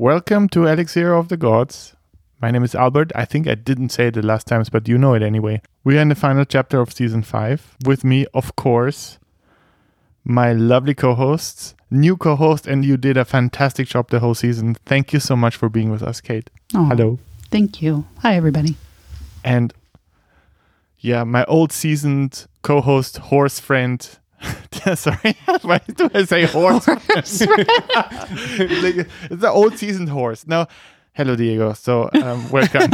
Welcome to Elixir of the Gods. My name is Albert. I think I didn't say it the last times, but you know it anyway. We are in the final chapter of season five. With me, of course, my lovely co hosts, new co host, and you did a fantastic job the whole season. Thank you so much for being with us, Cate. Aw, Hello. Thank you. Hi, everybody. And yeah, my old seasoned co host, horse friend. Sorry, why do I say horse? Like, it's the old seasoned horse. No, hello, Diego. So, um, welcome.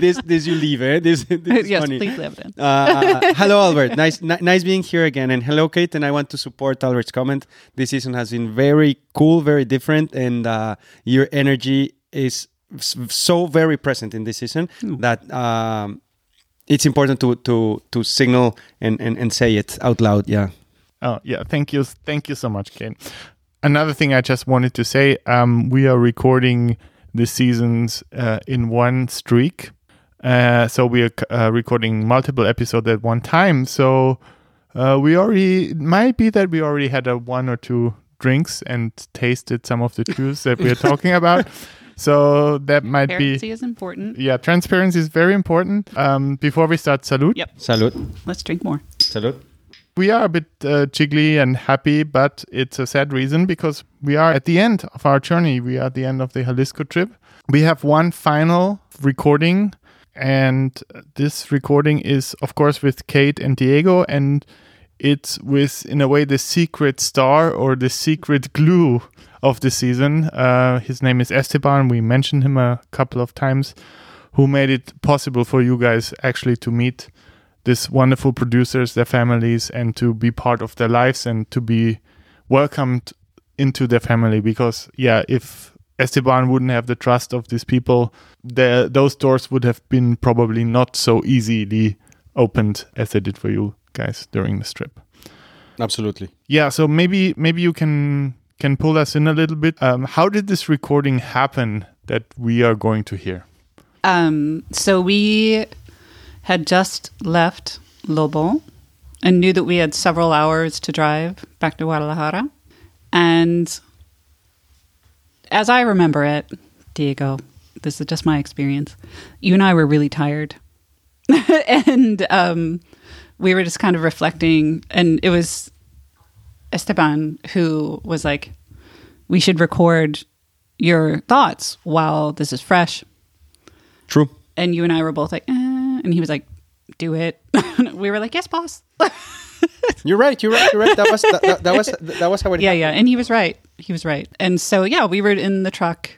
this this you leave, eh? This, this is yes, funny. please live in. Uh, hello, Albert. Nice, ni- nice being here again. And hello, Cate. And I want to support Albert's comment. This season has been very cool, very different, and uh, your energy is so very present in this season that um, it's important to to to signal and, and and say it out loud. Yeah. Oh, yeah. Thank you. Thank you so much, Cate. Another thing I just wanted to say um, we are recording the seasons uh, in one streak. Uh, so we are uh, recording multiple episodes at one time. So uh, we already, it might be that we already had a one or two drinks and tasted some of the juice that we are talking about. So that might be. Transparency is important. Yeah, transparency is very important. Um, before we start, salute. Yep. Salud. Let's drink more. Salud. We are a bit uh, jiggly and happy, but it's a sad reason because we are at the end of our journey. We are at the end of the Jalisco trip. We have one final recording, and this recording is, of course, with Cate and Diego, and it's with, in a way, the secret star or the secret glue of the season. Uh, his name is Esteban. We mentioned him a couple of times, who made it possible for you guys actually to meet these wonderful producers, their families, and to be part of their lives and to be welcomed into their family. Because yeah, if Esteban wouldn't have the trust of these people, the those doors would have been probably not so easily opened as they did for you guys during this trip. Absolutely. Yeah, so maybe maybe you can can pull us in a little bit. Um, how did this recording happen that we are going to hear? Um, so we had just left Lobo and knew that we had several hours to drive back to Guadalajara. And as I remember it, Diego, this is just my experience. You and I were really tired. and um, we were just kind of reflecting. And it was Esteban who was like, we should record your thoughts while this is fresh True. and you and I were both like, eh, and he was like, do it. we were like, yes, boss. You're right. You're right. You're right. That was that, that, that was that was how it yeah, yeah. And he was right. He was right. And so, yeah, we were in the truck.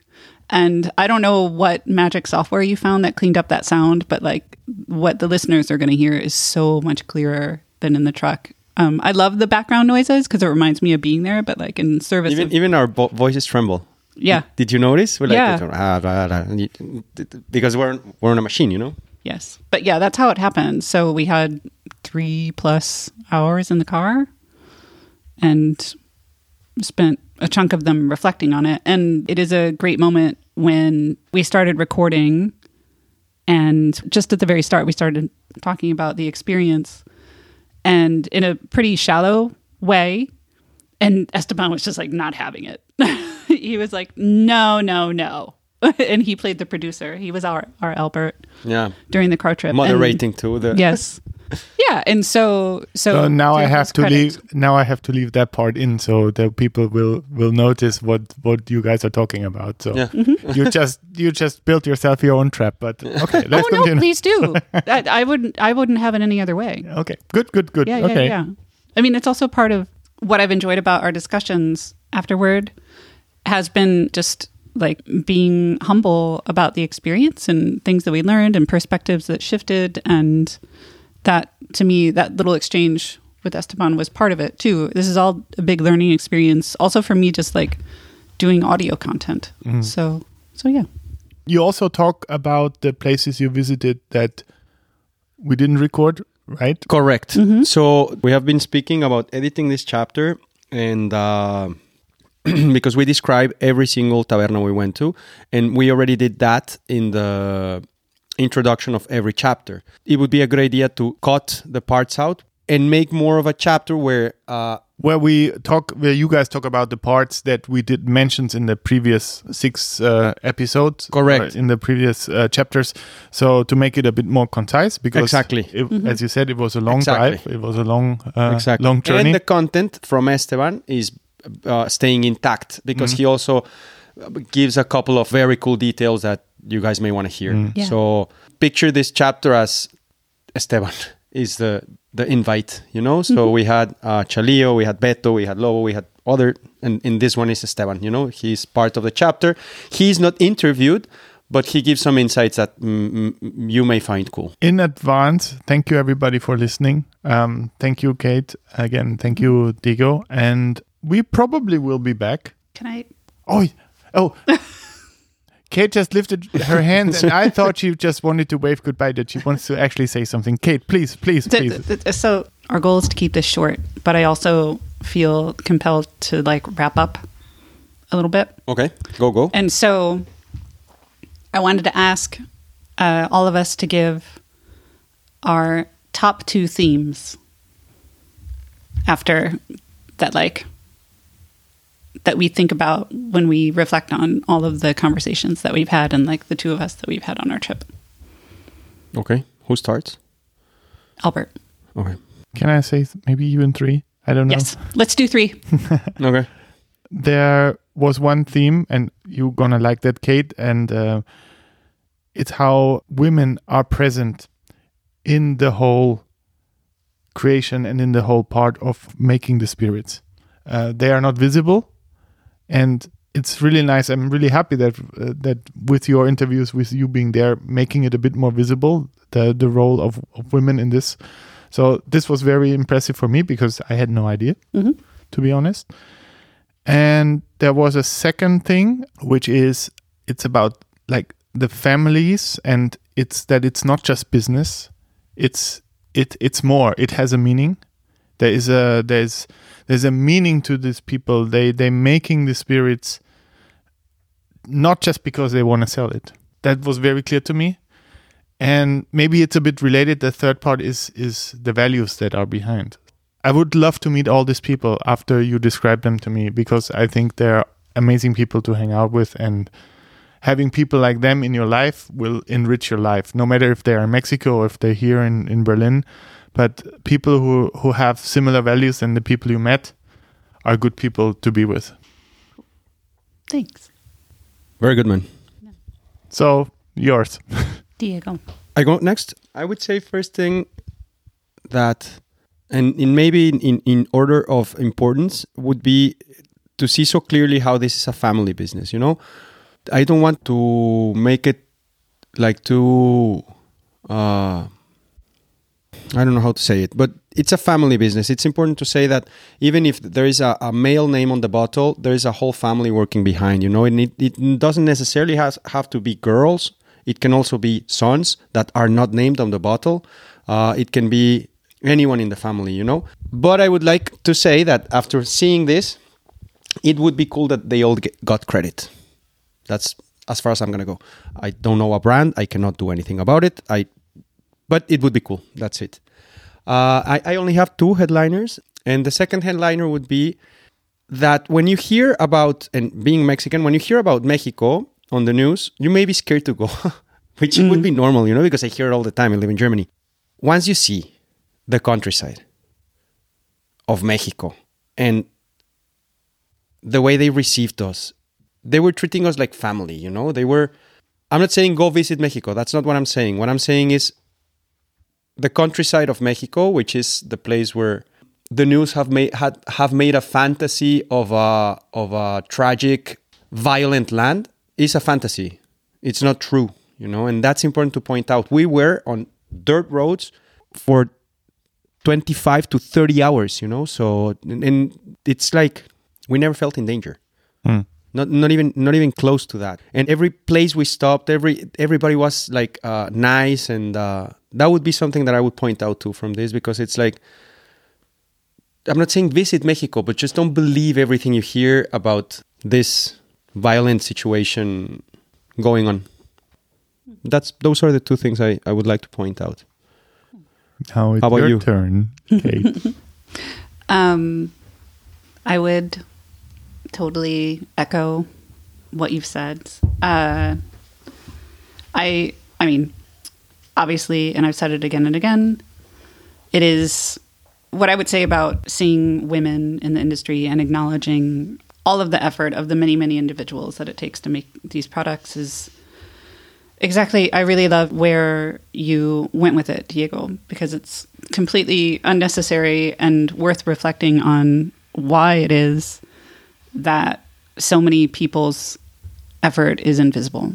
And I don't know what magic software you found that cleaned up that sound, but like what the listeners are going to hear is so much clearer than in the truck. Um, I love the background noises because it reminds me of being there, but like in service even of, even our vo- voices tremble. yeah, Did you notice? We're like, Yeah. "Ah, blah, blah," and because we're we're on a machine, you know. yes. But yeah, that's how it happened. So we had three plus hours in the car and spent a chunk of them reflecting on it. And it is a great moment when we started recording. And just at the very start, we started talking about the experience and in a pretty shallow way. And Esteban was just like not having it. he was like, no, no, no. and he played the producer. He was our, our Albert Yeah, during the car trip. And- moderating too. The yes. Yeah. And so, so, So now I have to credit. leave. Now I have to leave that part in, so that people will will notice what what you guys are talking about. So Yeah. Mm-hmm. you just you just built yourself your own trap. But okay, let's oh no, continue. please do. I, I wouldn't. I wouldn't have it any other way. Okay, good, good, good. Yeah, yeah, yeah. I mean, it's also part of what I've enjoyed about our discussions afterward has been just like being humble about the experience and things that we learned and perspectives that shifted and that to me that little exchange with Esteban was part of it too. This is all a big learning experience also for me just like doing audio content. So so yeah. You also talk about the places you visited that we didn't record, right? Correct. So we have been speaking about editing this chapter, and uh, because we describe every single taberna we went to, and we already did that in the introduction of every chapter. It would be a good idea to cut the parts out and make more of a chapter where uh, where we talk, where you guys talk about the parts that we did mentions in the previous six uh, episodes, Correct. in the previous uh, chapters. So to make it a bit more concise, because Exactly. it- as you said, it was a long Exactly. drive, it was a long, uh, exactly. long journey. And the content from Esteban is uh, staying intact because he also uh, gives a couple of very cool details that you guys may want to hear. Yeah. So picture this chapter as Esteban is the the invite, you know. So we had uh, Chalio, we had Beto, we had Lobo, we had other, and in this one is Esteban. You know, he's part of the chapter. He's not interviewed, but he gives some insights that mm, mm, you may find cool. in advance, thank you everybody for listening. Um, thank you, Cate. Again, thank you, Diego. And we probably will be back. Can I? Oh, oh. Cate just lifted her hands, and I thought she just wanted to wave goodbye. That she wants to actually say something. Cate, please, please, please. th- th- So our goal is to keep this short, but I also feel compelled to like wrap up a little bit. Okay, go go. And so I wanted to ask uh, all of us to give our top two themes after that, like, that we think about when we reflect on all of the conversations that we've had and like the two of us that we've had on our trip. Okay, who starts? Albert. Okay. Can I say maybe even three? I don't know. Yes. Let's do three. Okay. There was one theme, and you're gonna like that, Cate. And uh, it's how women are present in the whole creation and in the whole part of making the spirits. Uh, they are not visible, and it's really nice. I'm really happy that uh, that with your interviews, with you being there, making it a bit more visible, the the role of, of women in this. So this was very impressive for me because I had no idea, Mhm. to be honest. And there was a second thing, which is it's about like the families, and it's that it's not just business. It's it it's more. It has a meaning. There is a there's there's a meaning to these people. They they making the spirits not just because they want to sell it. That was very clear to me. And maybe it's a bit related. The third part is is the values that are behind. I would love to meet all these people after you describe them to me because I think they're amazing people to hang out with and having people like them in your life will enrich your life no matter if they're in Mexico or if they're here in, in Berlin but people who who have similar values than the people you met are good people to be with Thanks. Very good, man. so yours Diego. I go next. I would say first thing that, and in maybe in, in order of importance, would be to see so clearly how this is a family business. You know, I don't want to make it like too. Uh, I don't know how to say it, but it's a family business. It's important to say that even if there is a, a male name on the bottle, there is a whole family working behind. You know, and it, it doesn't necessarily has have to be girls. It can also be sons that are not named on the bottle. Uh, it can be anyone in the family, you know. But I would like to say that after seeing this, it would be cool that they all get, got credit. That's as far as I'm gonna go. I don't know a brand. I cannot do anything about it. I, but it would be cool. That's it. Uh, I, I only have two headliners, and the second headliner would be that when you hear about and being Mexican, when you hear about Mexico on the news, you may be scared to go, which would be normal, you know, because I hear it all the time. I live in Germany. Once you see the countryside of Mexico and the way they received us, they were treating us like family, you know. They were. I'm not saying go visit Mexico. That's not what I'm saying. What I'm saying is the countryside of Mexico, which is the place where the news have made had have made a fantasy of a of a tragic, violent land, is a fantasy. It's not true, you know, and that's important to point out. We were on dirt roads for 25 to 30 hours, you know, so and- and it's like we never felt in danger. Hmm. Not not even not even close to that. And every place we stopped, every everybody was like uh, nice, and uh, that would be something that I would point out to from this because it's like I'm not saying visit Mexico, but just don't believe everything you hear about this violent situation going on. That's those are the two things I, I would like to point out. now it's How about your you? turn Cate Um, I would totally echo what you've said. Uh, I, I mean, obviously, and I've said it again and again, it is what I would say about seeing women in the industry and acknowledging all of the effort of the many, many individuals that it takes to make these products is exactly. I really love where you went with it, Diego, because it's completely unnecessary and worth reflecting on why it is that so many people's effort is invisible,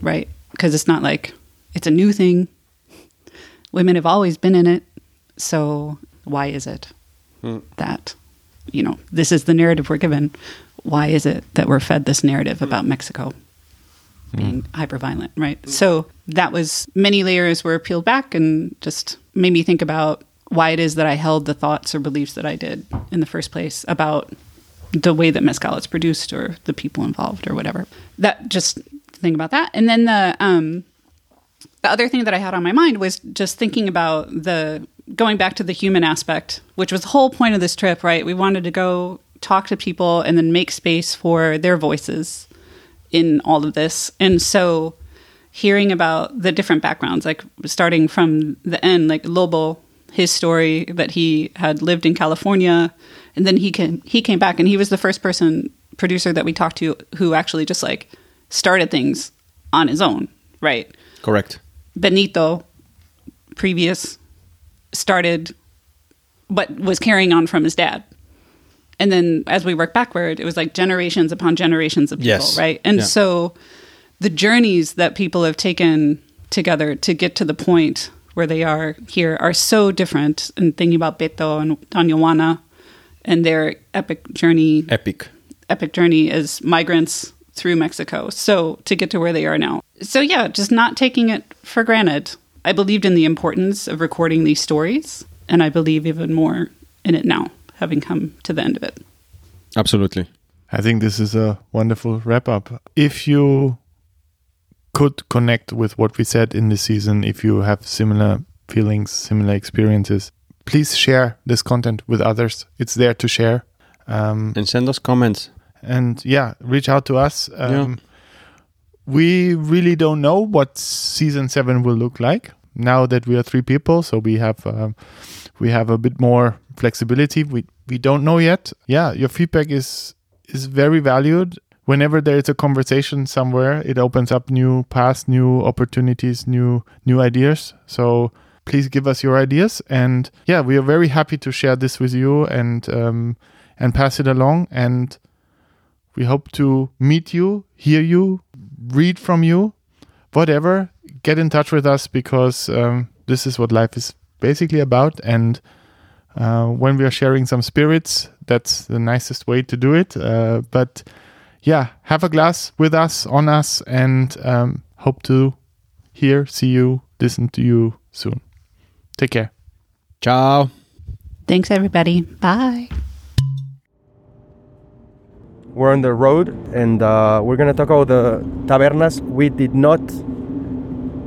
right? Because it's not like it's a new thing. Women have always been in it. So why is it Hmm. that, you know, this is the narrative we're given? Why is it that we're fed this narrative about Mexico being hyper violent, right? So that was many layers were peeled back and just made me think about why it is that I held the thoughts or beliefs that I did in the first place about the way that mezcal is produced or the people involved or whatever. That just think about that. And then the um the other thing that I had on my mind was just thinking about the going back to the human aspect, which was the whole point of this trip, right? We wanted to go talk to people and then make space for their voices in all of this. And so hearing about the different backgrounds, like starting from the end, like Lobo, his story that he had lived in California and then he came he came back and he was the first person producer that we talked to who actually just like started things on his own, right? Correct. Benito, previous, started, but was carrying on from his dad. And then as we work backward, it was like generations upon generations of people, Yes. right? And Yeah. so the journeys that people have taken together to get to the point where they are here are so different. And thinking about Beto and Doña Juana and their epic journey Epic. epic journey as migrants through Mexico. So to get to where they are now. So yeah, just not taking it for granted. I believed in the importance of recording these stories, and I believe even more in it now, having come to the end of it. Absolutely. I think this is a wonderful wrap up. If you could connect with what we said in this season, if you have similar feelings, similar experiences, please share this content with others. It's there to share. Um, And send us comments. and yeah, reach out to us. Um, Yeah. We really don't know what season seven will look like now that we are three people. So we have um, we have a bit more flexibility. We we don't know yet. Yeah, your feedback is is very valued. Whenever there is a conversation somewhere, it opens up new paths, new opportunities, new new ideas. So please give us your ideas, and yeah, we are very happy to share this with you and um, and pass it along. And we hope to meet you, hear you, read from you, whatever. Get in touch with us because um, this is what life is basically about. And uh, when we are sharing some spirits, that's the nicest way to do it. Uh, but yeah, have a glass with us, on us, and um, hope to hear, see you, listen to you soon. Take care. Ciao. Thanks, everybody. Bye. we're on the road and uh, we're gonna talk about the tabernas. We did not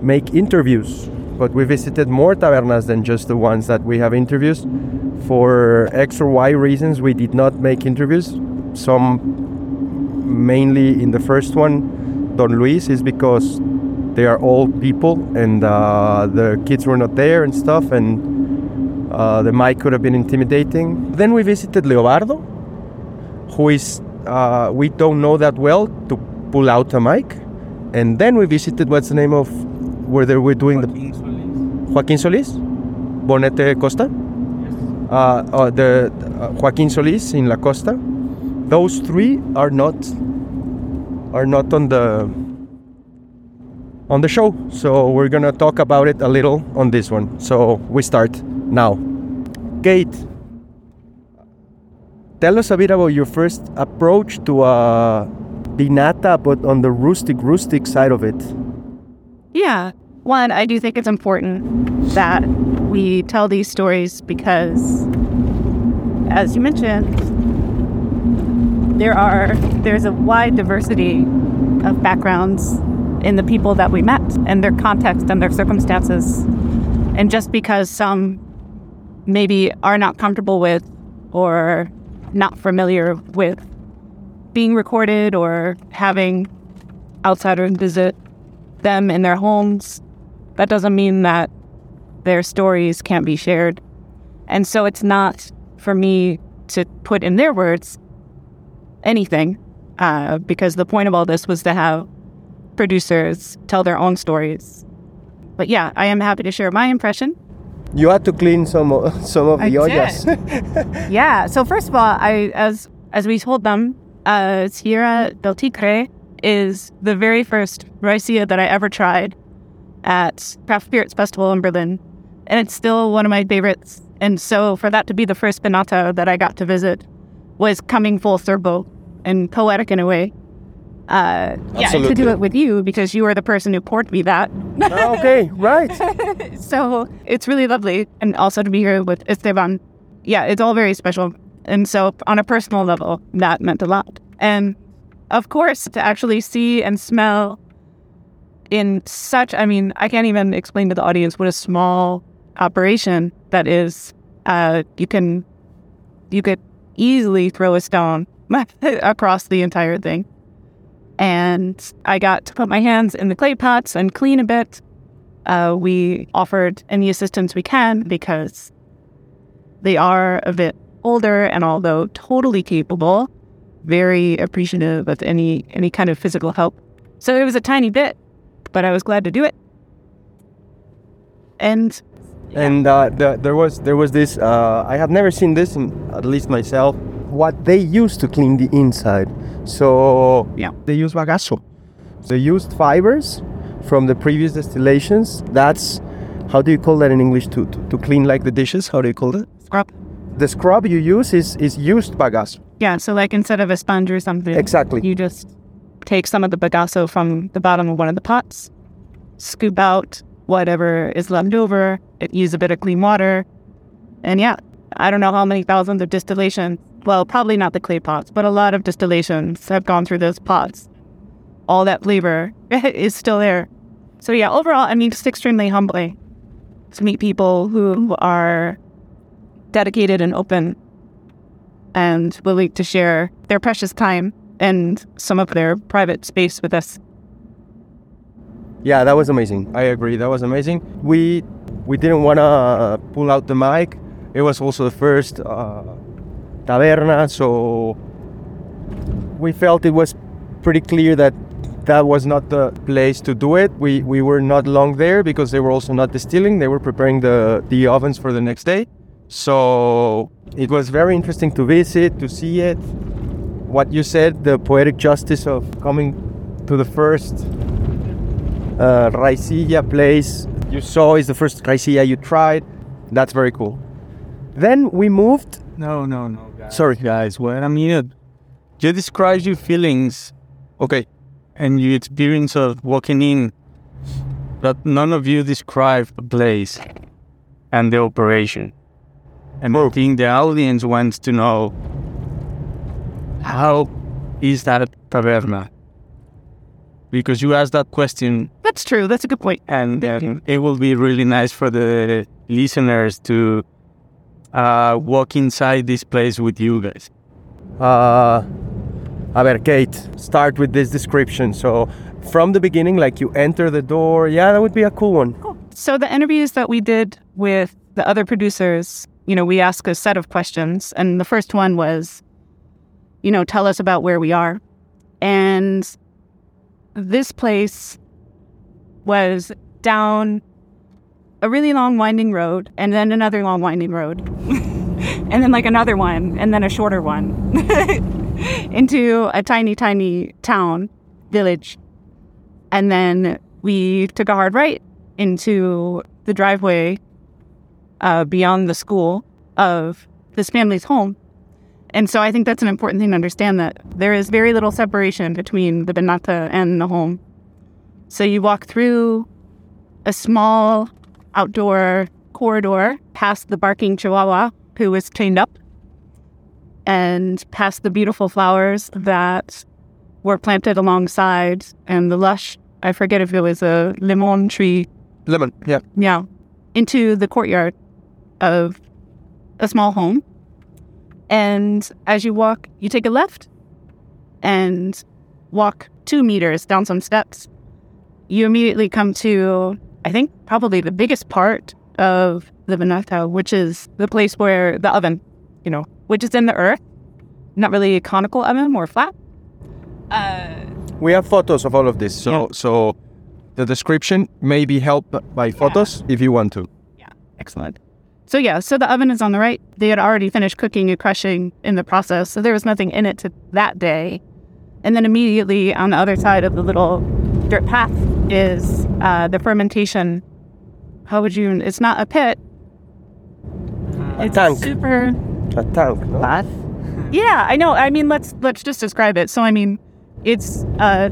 make interviews, but we visited more tabernas than just the ones that we have interviews. For X or Y reasons, we did not make interviews. Some mainly in the first one, Don Luis, is because they are old people and uh, the kids were not there and stuff, and uh, the mic could have been intimidating. Then we visited Leobardo, who is uh, we don't know that well to pull out a mic. And then we visited what's the name of where they were doing the Joaquin Solis, Bonete Costa. Uh, uh, the uh, Joaquin Solis in La Costa. Those three are not are not on the on the show. So we're gonna talk about it a little on this one. So we start now. Cate, tell us a bit about your first approach to uh, Vinata, but on the rustic, rustic side of it. Yeah. One, I do think it's important that we tell these stories because, as you mentioned, there are there's a wide diversity of backgrounds in the people that we met and their context and their circumstances. And just because some maybe are not comfortable with or not familiar with being recorded or having outsiders visit them in their homes, that doesn't mean that their stories can't be shared. And so it's not for me to put in their words anything, uh, because the point of all this was to have producers tell their own stories. But yeah, I am happy to share my impression. You had to clean some of, some of I the ollas. Yeah. So first of all, I as as we told them, uh, Sierra del Tigre is the very first raicilla that I ever tried at Craft Spirits Festival in Berlin, and it's still one of my favorites. And so for that to be the first Vinata that I got to visit was coming full circle and poetic in a way. Uh, yeah, to do it with you because you were the person who poured me that. Ah, okay, right. so it's really lovely. And also to be here with Esteban. Yeah, it's all very special. And so on a personal level, that meant a lot. And of course, to actually see and smell in such, I mean, I can't even explain to the audience what a small operation that is. Uh, you can, you could easily throw a stone across the entire thing. And I got to put my hands in the clay pots and clean a bit uh, we offered any assistance we can because they are a bit older and although totally capable, very appreciative of any any kind of physical help. So it was a tiny bit, but I was glad to do it. And and uh, the, there was there was this. Uh, I had never seen this, in, at least myself. What they used to clean the inside. So Yeah. they use bagazo. They used fibers from the previous distillations. That's how do you call that in English to, to, to clean like the dishes? How do you call it? scrub. The scrub you use is is used bagazo. Yeah, so like instead of a sponge or something, Exactly. you just take some of the bagazo from the bottom of one of the pots, scoop out whatever is left over, it, use a bit of clean water, and yeah, I don't know how many thousands of distillation. Well, probably not the clay pots, but a lot of distillations have gone through those pots. All that flavor is still there. So yeah, overall, I mean, it's extremely humbling to meet people who are dedicated and open and willing to share their precious time and some of their private space with us. Yeah, that was amazing. I agree. That was amazing. We we didn't want to uh, pull out the mic. It was also the first uh, taberna, so we felt it was pretty clear that that was not the place to do it. We we were not long there because they were also not distilling. They were preparing the the ovens for the next day. So it was very interesting to visit, to see it. What you said, the poetic justice of coming to the first uh, raicilla place you saw is the first raicilla you tried. That's very cool. Then we moved. No, no, no. Sorry. guys. Wait a minute. You describe your feelings Okay. and your experience of walking in, but none of you describe the place and the operation. And I think the audience wants to know how is that taberna? Because you asked that question That's true. That's a good point. and it will be really nice for the listeners to uh, walk inside this place with you guys. Uh, a ver, Cate, start with this description. So, from the beginning, like you enter the door. Yeah, that would be a cool one. So the interviews that we did with the other producers, you know, we asked a set of questions, and the first one was, you know, tell us about where we are, and this place was down a really long winding road, and then another long winding road, and then like another one, and then a shorter one, into a tiny, tiny town, village, and then we took a hard right into the driveway uh, beyond the school of this family's home. And so I think that's an important thing to understand that there is very little separation between the Vinata and the home. So you walk through a small outdoor corridor past the barking chihuahua who was chained up and past the beautiful flowers that were planted alongside and the lush, I forget if it was a lemon tree Lemon. Yeah. yeah, into the courtyard of a small home. And as you walk, you take a left and walk two meters down some steps. You immediately come to, I think, probably the biggest part of the Vinata, which is the place where the oven, you know, which is in the earth. Not really a conical oven, more flat. Uh, we have photos of all of this, so Yeah. so the description may be helped by photos if you want to. Yeah, excellent. So yeah, so the oven is on the right. They had already finished cooking and crushing in the process, so there was nothing in it to that day. And then immediately on the other side of the little dirt path is uh, the fermentation. How would you? It's not a pit. A It's tank. super A tank, no? bath. Yeah, I know. I mean, let's let's just describe it. So I mean, it's a,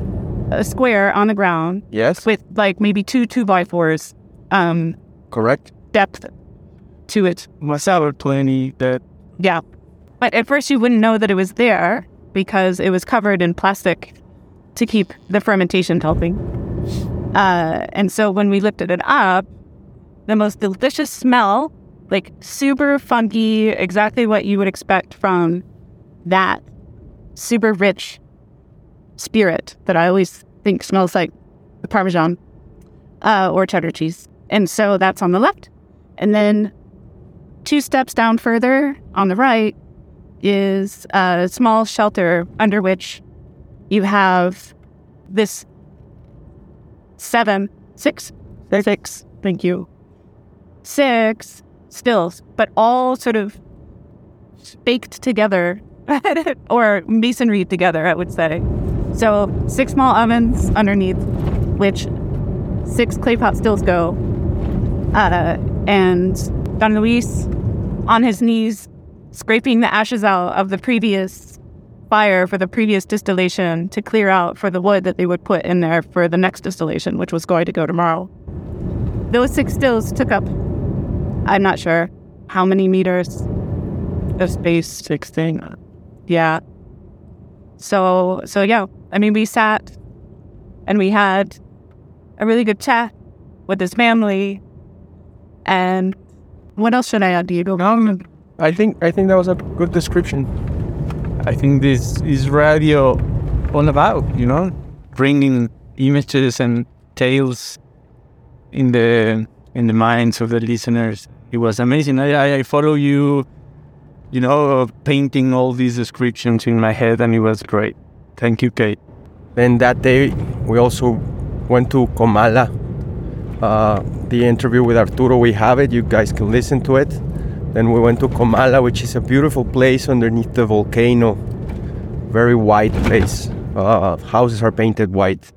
a square on the ground Yes, with like maybe two two by fours um, correct. depth to it. Was our 20 that Yeah. But at first, you wouldn't know that it was there because it was covered in plastic to keep the fermentation helping. Uh, and so when we lifted it up, the most delicious smell, like super funky, exactly what you would expect from that super rich spirit that I always think smells like the Parmesan uh, or cheddar cheese. And so that's on the left. And then two steps down further on the right is a small shelter under which you have this seven, six, six, thank you, six. Stills, but all sort of baked together or masonry together, I would say. So six small ovens underneath which six clay pot stills go. Uh, and Don Luis on his knees, scraping the ashes out of the previous fire for the previous distillation to clear out for the wood that they would put in there for the next distillation, which was going to go tomorrow. Those six stills took up, I'm not sure how many meters of space. 16? Yeah. So, so yeah, I mean, we sat and we had a really good chat with his family. And what else should I add, Diego? No, I think I think that was a good description. I think this is radio all about, you know, bringing images and tales in the in the minds of the listeners. It was amazing. I, I, follow you, you know, painting all these descriptions in my head, and it was great. Thank you, Cate. Then that day we also went to Comala. Uh, the interview with Arturo, we have it. You guys can listen to it. Then we went to Comala, which is a beautiful place underneath the volcano. Very white place. Uh, houses are painted white.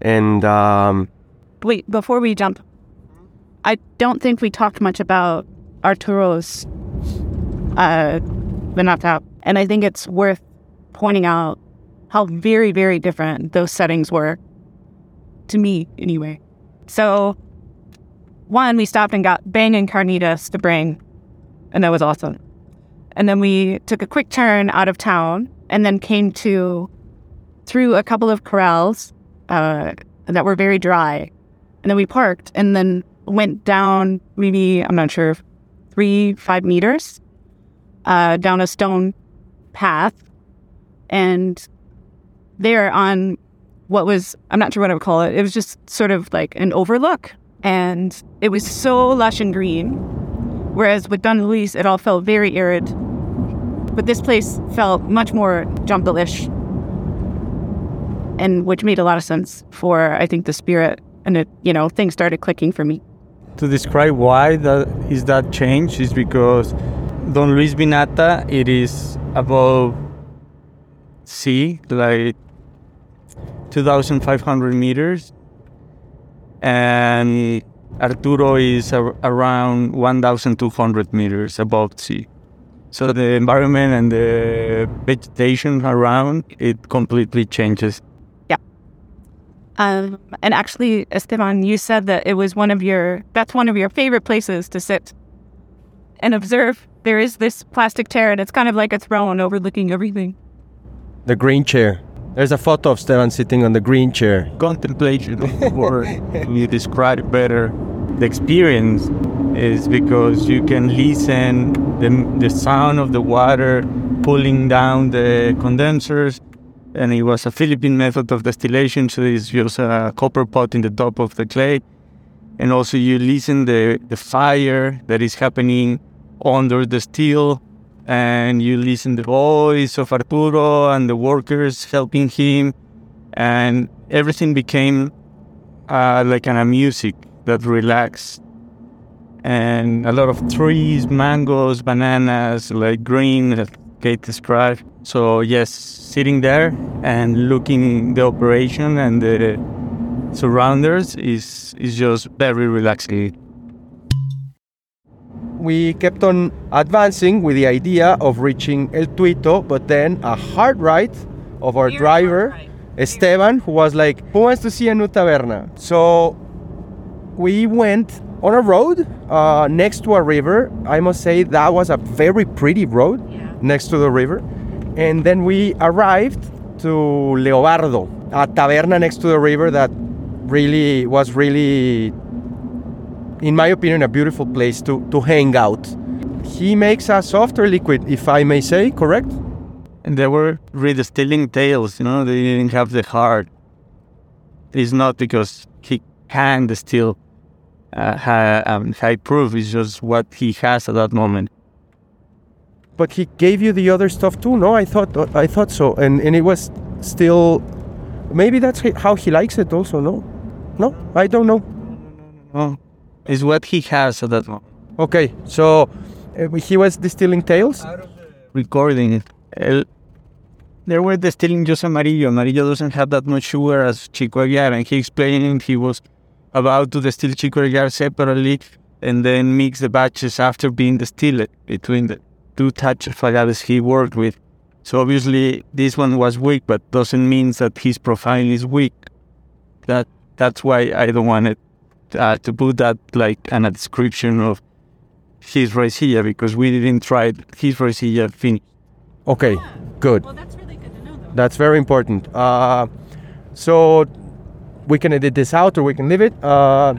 And um, Wait, before we jump, I don't think we talked much about Arturo's uh, Vinata. And I think it's worth pointing out how very, very different those settings were. To me, anyway. So, one, we stopped and got banging carnitas to bring, and that was awesome. And then we took a quick turn out of town and then came to through a couple of corrals uh, that were very dry. And then we parked and then went down maybe, I'm not sure, three, five meters uh, down a stone path. And there on what was, I'm not sure what I would call it, it was just sort of like an overlook. And it was so lush and green. Whereas with Don Luis, it all felt very arid. But this place felt much more jungle-ish, and which made a lot of sense for I think the spirit, and it you know things started clicking for me. To describe why that is that change is because Don Luis Vinata it is above sea, like 2,500 meters, and Arturo is ar- around 1,200 meters above sea. So the environment and the vegetation around it completely changes. Yeah. Um, and actually, Esteban, you said that it was one of your that's one of your favorite places to sit and observe. There is this plastic chair, and it's kind of like a throne overlooking everything. the green chair. There's a photo of Esteban sitting on the green chair. contemplation or you describe better. The experience is because you can listen the, the sound of the water pulling down the condensers. And it was a Philippine method of distillation so it's just a copper pot in the top of the clay. And also you listen the the fire that is happening under the steel and you listen the voice of Arturo and the workers helping him and everything became uh, like of music that relaxed. And a lot of trees mangoes bananas like green that Cate described. So yes sitting there and looking the operation and the surrounders is is just very relaxing we kept on advancing with the idea of reaching El Tuito, but then a hard right of our driver, Esteban, who was like, Who wants to see a new taberna? So we went on a road uh, next to a river. I must say that was a very pretty road next to the river. And then we arrived to Leobardo, a taberna next to the river that really was really in my opinion, a beautiful place to, to hang out. He makes a softer liquid, if I may say, correct? and they were redistilling tails you know they didn't have the hard it's not because he can distill uh, high, um, high proof it's just what he has at that moment But he gave you the other stuff too, no? I thought I thought so, and and it was still. Maybe that's how he likes it, also. No, no, I don't know. no it's what he has at that moment Okay, so uh, he was distilling tails. recording it. El, they were distilling just Amarillo. Amarillo doesn't have that much sugar as Chico Aguiar, and he explained he was about to distill Chico Aguiar separately and then mix the batches after being distilled between the two types of agaves he worked with. So obviously this one was weak, but doesn't mean that his profile is weak. That that's why I don't want it uh, to put that like in a description of his raicilla because we didn't try his raicilla finished. Okay, good. Well, that's really good to know, though. That's very important. Uh, so we can edit this out or we can leave it. Uh,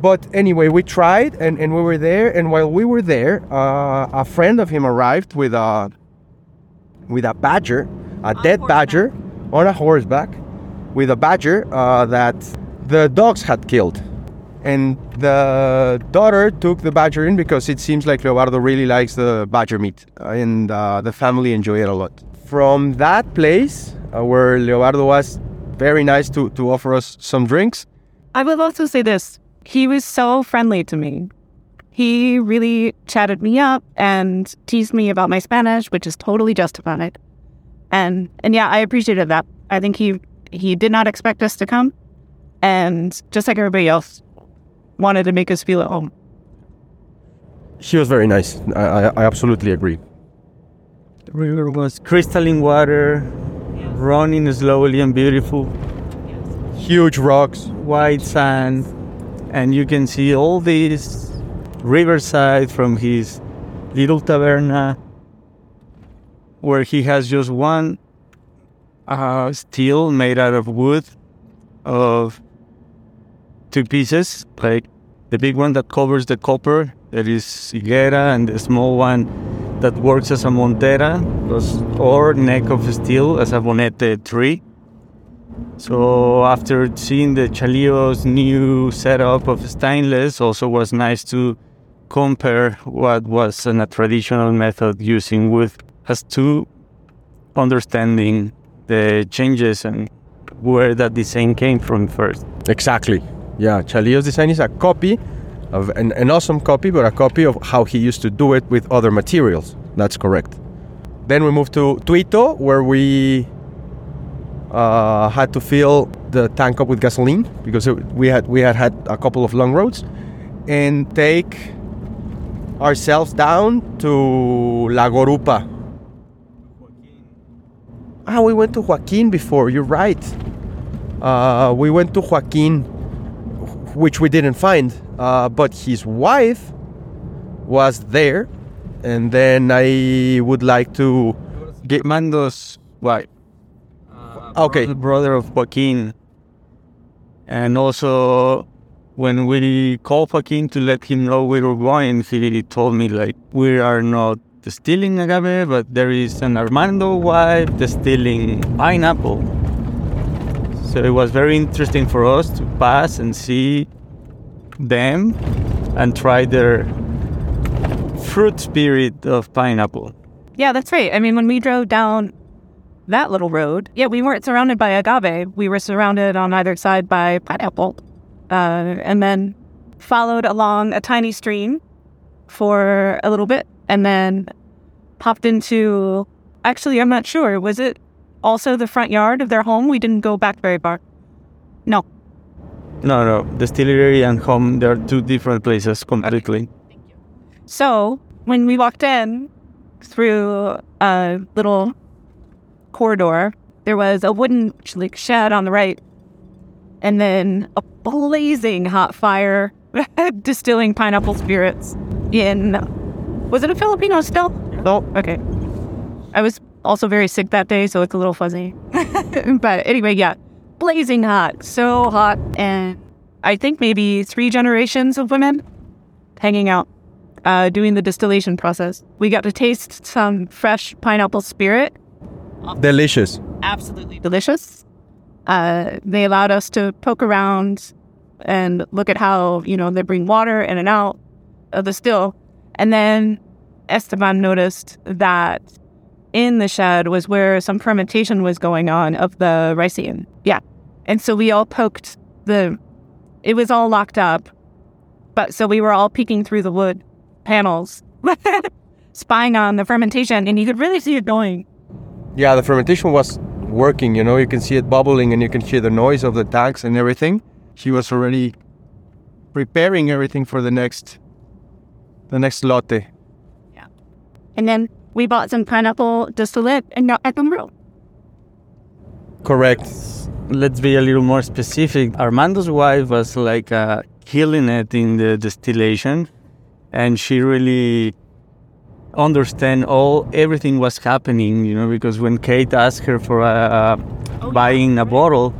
but anyway, we tried and, and we were there. And while we were there, uh, a friend of him arrived with a with a badger, a dead badger, on a horseback, with a badger uh, that the dogs had killed. And the daughter took the badger in because it seems like Leobardo really likes the badger meat, and uh, the family enjoy it a lot. From that place uh, where Leobardo was, very nice to, to offer us some drinks. I will also say this. He was so friendly to me. He really chatted me up and teased me about my Spanish, which is totally justified. And and yeah, I appreciated that. I think he he did not expect us to come, and just like everybody else, wanted to make us feel at home. She was very nice. I, I, I absolutely agree. The river was crystalline water, running slowly and beautiful, Huge rocks. white sand, and you can see all this riverside from his little taberna, where he has just one uh, steel made out of wood of two pieces, like the big one that covers the copper, that is higuera, and the small one that works as a montera, or neck of steel as a bonete tree. So after seeing the Chalio's new setup of stainless, also was nice to compare what was in a traditional method using wood as to understanding the changes and where that design came from first. Exactly. Yeah, Chalio's design is a copy of an, an awesome copy, but a copy of how he used to do it with other materials. That's correct. Then we moved to Tuito, where we uh, had to fill the tank up with gasoline because we had we had had a couple of long roads, and take ourselves down to La Gorupa. Ah, we went to Joaquin before. You're right. Uh, we went to Joaquin, which we didn't find, uh, but his wife was there, and then I would like to. Get Mando's wife. Okay, the brother of Joaquin, and also when we called Joaquin to let him know we were going, he told me like we are not distilling agave, but there is an Armando wife stealing pineapple. So it was very interesting for us to pass and see them and try their fruit spirit of pineapple. Yeah, that's right. I mean, when we drove down that little road, yeah, we weren't surrounded by agave. We were surrounded on either side by pineapple. Uh, and then followed along a tiny stream for a little bit and then popped into actually, I'm not sure. Was it also the front yard of their home? We didn't go back very far. No. No, no, distillery and home, they're two different places completely. Thank you. So when we walked in through a little corridor, there was a wooden like shed on the right, and then a blazing hot fire distilling pineapple spirits in. Was it a Filipino still? No. Okay. I was also very sick that day, so it's a little fuzzy. but anyway, yeah, blazing hot, so hot, and I think maybe three generations of women hanging out uh, doing the distillation process. We got to taste some fresh pineapple spirit. Delicious. Absolutely delicious. Uh, they allowed us to poke around and look at how, you know, they bring water in and out of the still. And then Esteban noticed that in the shed was where some fermentation was going on of the Ricean. Yeah. And so we all poked the, it was all locked up. But so we were all peeking through the wood panels, spying on the fermentation, and you could really see it going. Yeah, the fermentation was working. You know, you can see it bubbling, and you can hear the noise of the tanks and everything. She was already preparing everything for the next, the next lote. And then we bought some pineapple distillate and got at the brew. Correct. Let's be a little more specific. Armando's wife was like uh, killing it in the distillation, and she really understand all everything was happening. You know, because when Cate asked her for uh, buying a bottle,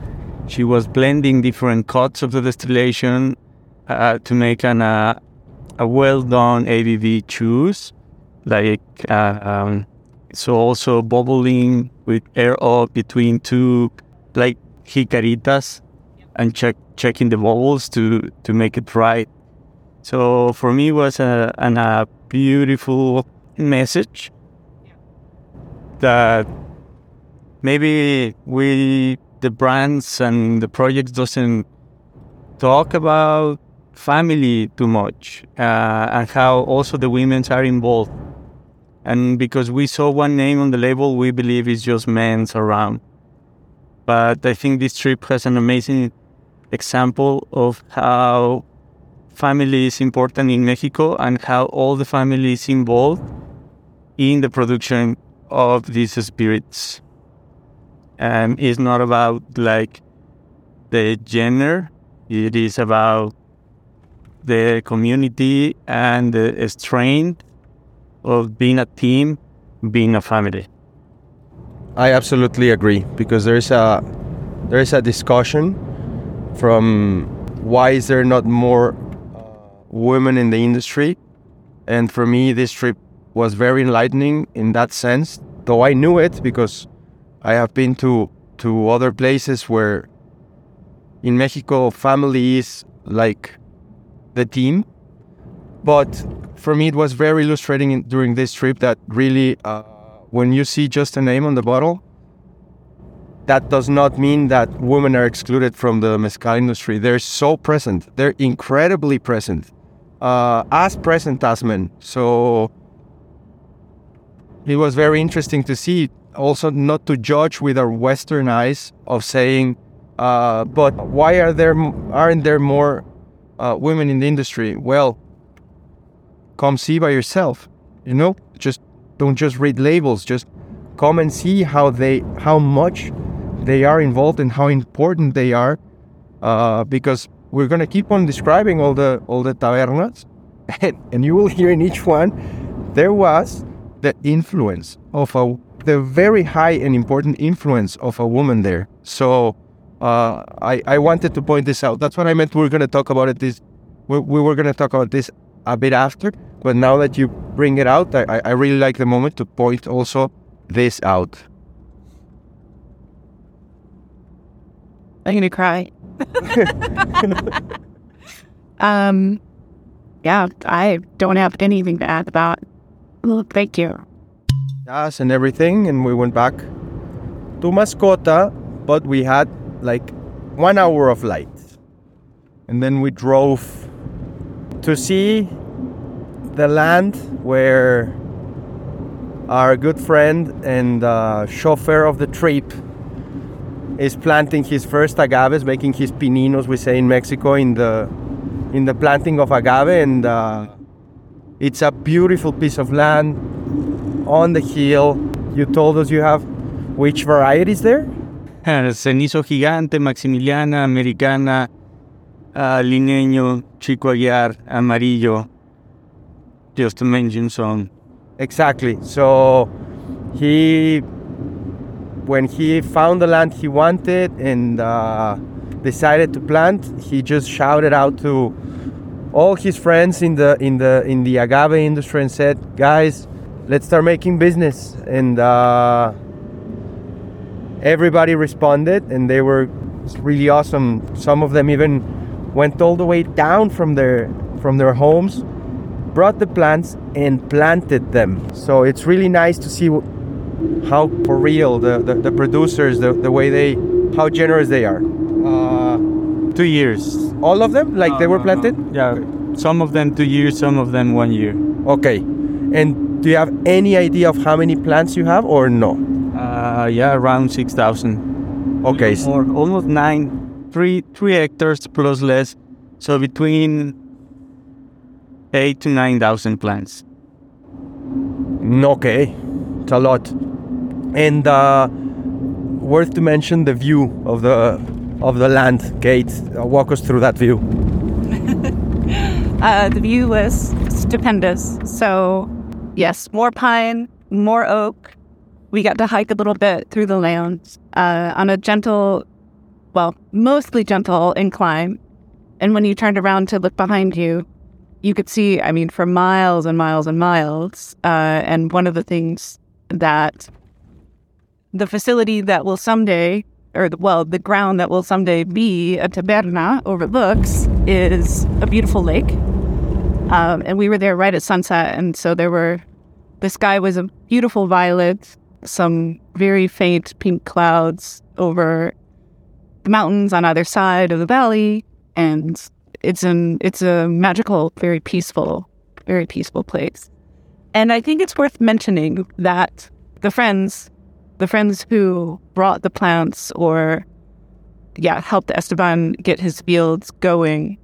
she was blending different cuts of the distillation uh, to make an uh, a well done ABV juice, like um, so also bubbling with air up between two like jicaritas and check checking the bubbles to to make it right. So for me, it was a, an, a beautiful message that maybe we the brands and the projects doesn't talk about family too much uh, and how also the women are involved and because we saw one name on the label we believe it's just men's around. But i think this trip has an amazing example of how family is important in mexico and how all the family is involved in the production of these spirits. And it's not about like the gender. It is about the community and the strength of being a team being a family I absolutely agree because there is a there is a discussion from why is there not more uh, women in the industry, and for me this trip was very enlightening in that sense. Though I knew it because I have been to to other places where in Mexico family is like the team, but for me it was very illustrating in, during this trip that really. Uh, when you see just a name on the bottle, that does not mean that women are excluded from the mezcal industry. They're so present. They're incredibly present, uh, as present as men. So it was very interesting to see. Also, not to judge with our Western eyes of saying, uh, "But why are there aren't there more uh, women in the industry?" Well, come see by yourself. You know, just don't just read labels just come and see how they how much they are involved and how important they are uh, because we're to keep on describing all the all the tabernas and, and you will hear in each one there was the influence of a the very high and important influence of a woman there so Uh, I I wanted to point this out. That's what I meant. We are going to talk about it. This we, we were going to talk about this a bit after, but now that you bring it out, I, I really like the moment to point also this out. I'm gonna cry. um, yeah, I don't have anything to add about. Well, thank you. Yes, and everything, and we went back to Mascota, but we had like one hour of light, and then we drove to see the land where our good friend and uh, chauffeur of the trip is planting his first agaves, making his pininos, we say in Mexico, in the in the planting of agave, and uh, it's a beautiful piece of land on the hill. You told us you have which varieties there? Cenizo Gigante, Maximiliana, Americana, uh, Lineño, Chico Aguiar, Amarillo, just to mention some. Exactly. So he when he found the land he wanted and uh, decided to plant, he just shouted out to all his friends in the in the in the agave industry and said, "Guys, let's start making business." And uh, everybody responded, and they were really awesome. Some of them even went all the way down from their from their homes, brought the plants and planted them. So it's really nice to see how for real the, the, the producers, the, the way they, how generous they are. Uh, two years. All of them? Like No, they were no, planted? no. Yeah, some of them two years, some of them one year. Okay. And do you have any idea of how many plants you have or no? Uh, yeah, around 6,000. Okay. Or almost nine, three, three hectares plus less. So between eight to 9,000 plants. Okay. It's a lot. And uh, worth to mention the view of the of the land. Cate, uh, walk us through that view. Uh, the view was stupendous. So, yes, more pine, more oak. We got to hike a little bit through the land uh, on a gentle, well, mostly gentle incline. And when you turned around to look behind you, you could see, I mean, for miles and miles and miles. Uh, and one of the things that the facility that will someday, or the, well, the ground that will someday be a taberna overlooks is a beautiful lake. Um, and we were there right at sunset. And so there were, the sky was a beautiful violet, some very faint pink clouds over mountains on either side of the valley. And it's an, it's a magical, very peaceful, very peaceful place. And I think it's worth mentioning that the friends, the friends who brought the plants or, yeah, helped Esteban get his fields going,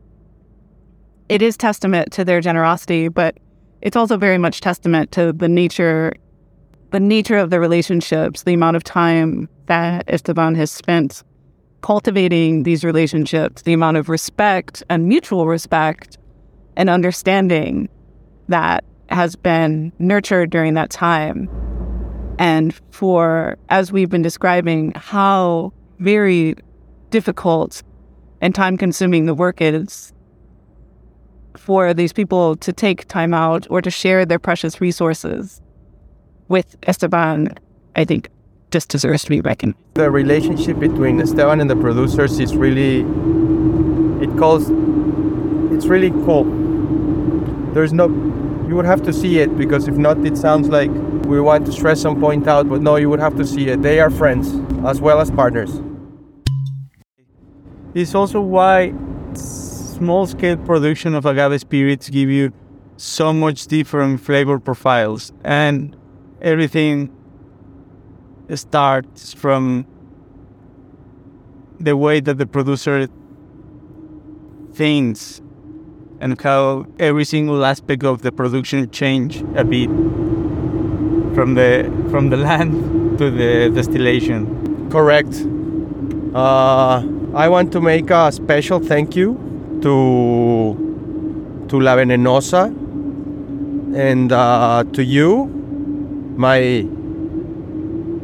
it is testament to their generosity, but it's also very much testament to the nature, the nature of the relationships, the amount of time that Esteban has spent cultivating these relationships, the amount of respect and mutual respect and understanding that has been nurtured during that time. And for, as we've been describing, how very difficult and time consuming the work is for these people to take time out or to share their precious resources with Esteban, I think just deserves to be recognized. The relationship between Esteban and the producers is really, it calls, it's really cool. There's no, you would have to see it because if not, it sounds like we want to stress some point out, but no, you would have to see it. They are friends as well as partners. It's also why small scale production of agave spirits give you so much different flavor profiles and everything starts from the way that the producer thinks and how every single aspect of the production change a bit from the from the land to the distillation Correct. Uh, I want to make a special thank you to to La Venenosa and uh, to you, my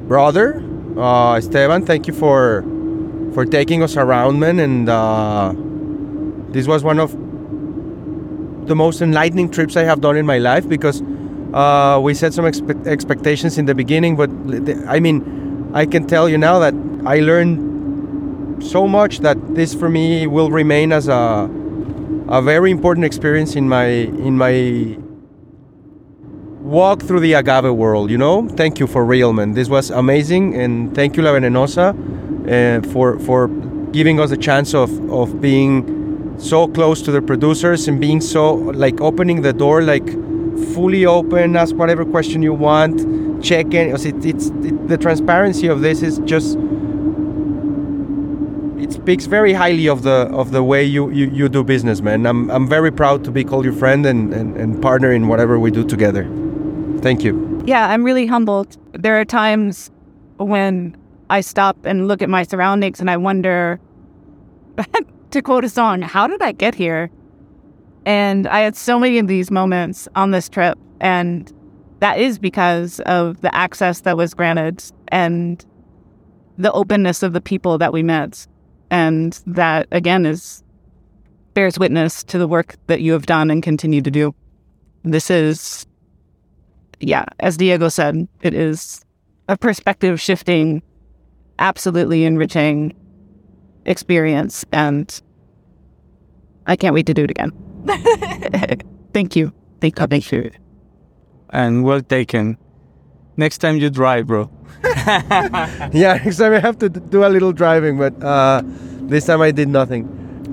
brother uh, Esteban. Thank you for for taking us around, man. And uh, this was one of the most enlightening trips I have done in my life because uh, we set some expe- expectations in the beginning, but I mean, I can tell you now that I learned so much that this for me will remain as a a very important experience in my in my walk through the agave world. You know, thank you for real, man. This was amazing, and thank you, La Venenosa, uh, for for giving us a chance of of being so close to the producers and being so like opening the door like fully open ask whatever question you want check in it's, it's it, the transparency of this is just it speaks very highly of the of the way you, you, you do business man I'm, I'm very proud to be called your friend and, and, and partner in whatever we do together thank you Yeah, I'm really humbled. There are times when I stop and look at my surroundings and I wonder, to quote a song, how did I get here? And I had so many of these moments on this trip. And that is because of the access that was granted and the openness of the people that we met. And that, again, is bears witness to the work that you have done and continue to do. This is yeah, as Diego said, it is a perspective shifting, absolutely enriching experience. And I can't wait to do it again. Thank you. Thank you. Thank you. And well taken. Next time you drive, bro. yeah next time i have to do a little driving but uh, this time i did nothing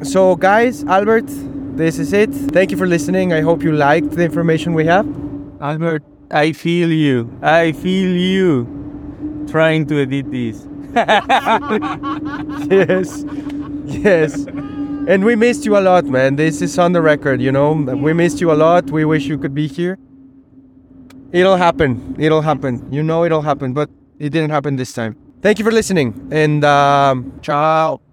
so guys albert this is it thank you for listening i hope you liked the information we have Albert, I feel you. I feel you. Trying to edit this. yes. Yes. And we missed you a lot man. This is on the record you know? We missed you a lot. We wish you could be here. It'll happen. It'll happen. You know it'll happen but it didn't happen this time. Thank you for listening and um, ciao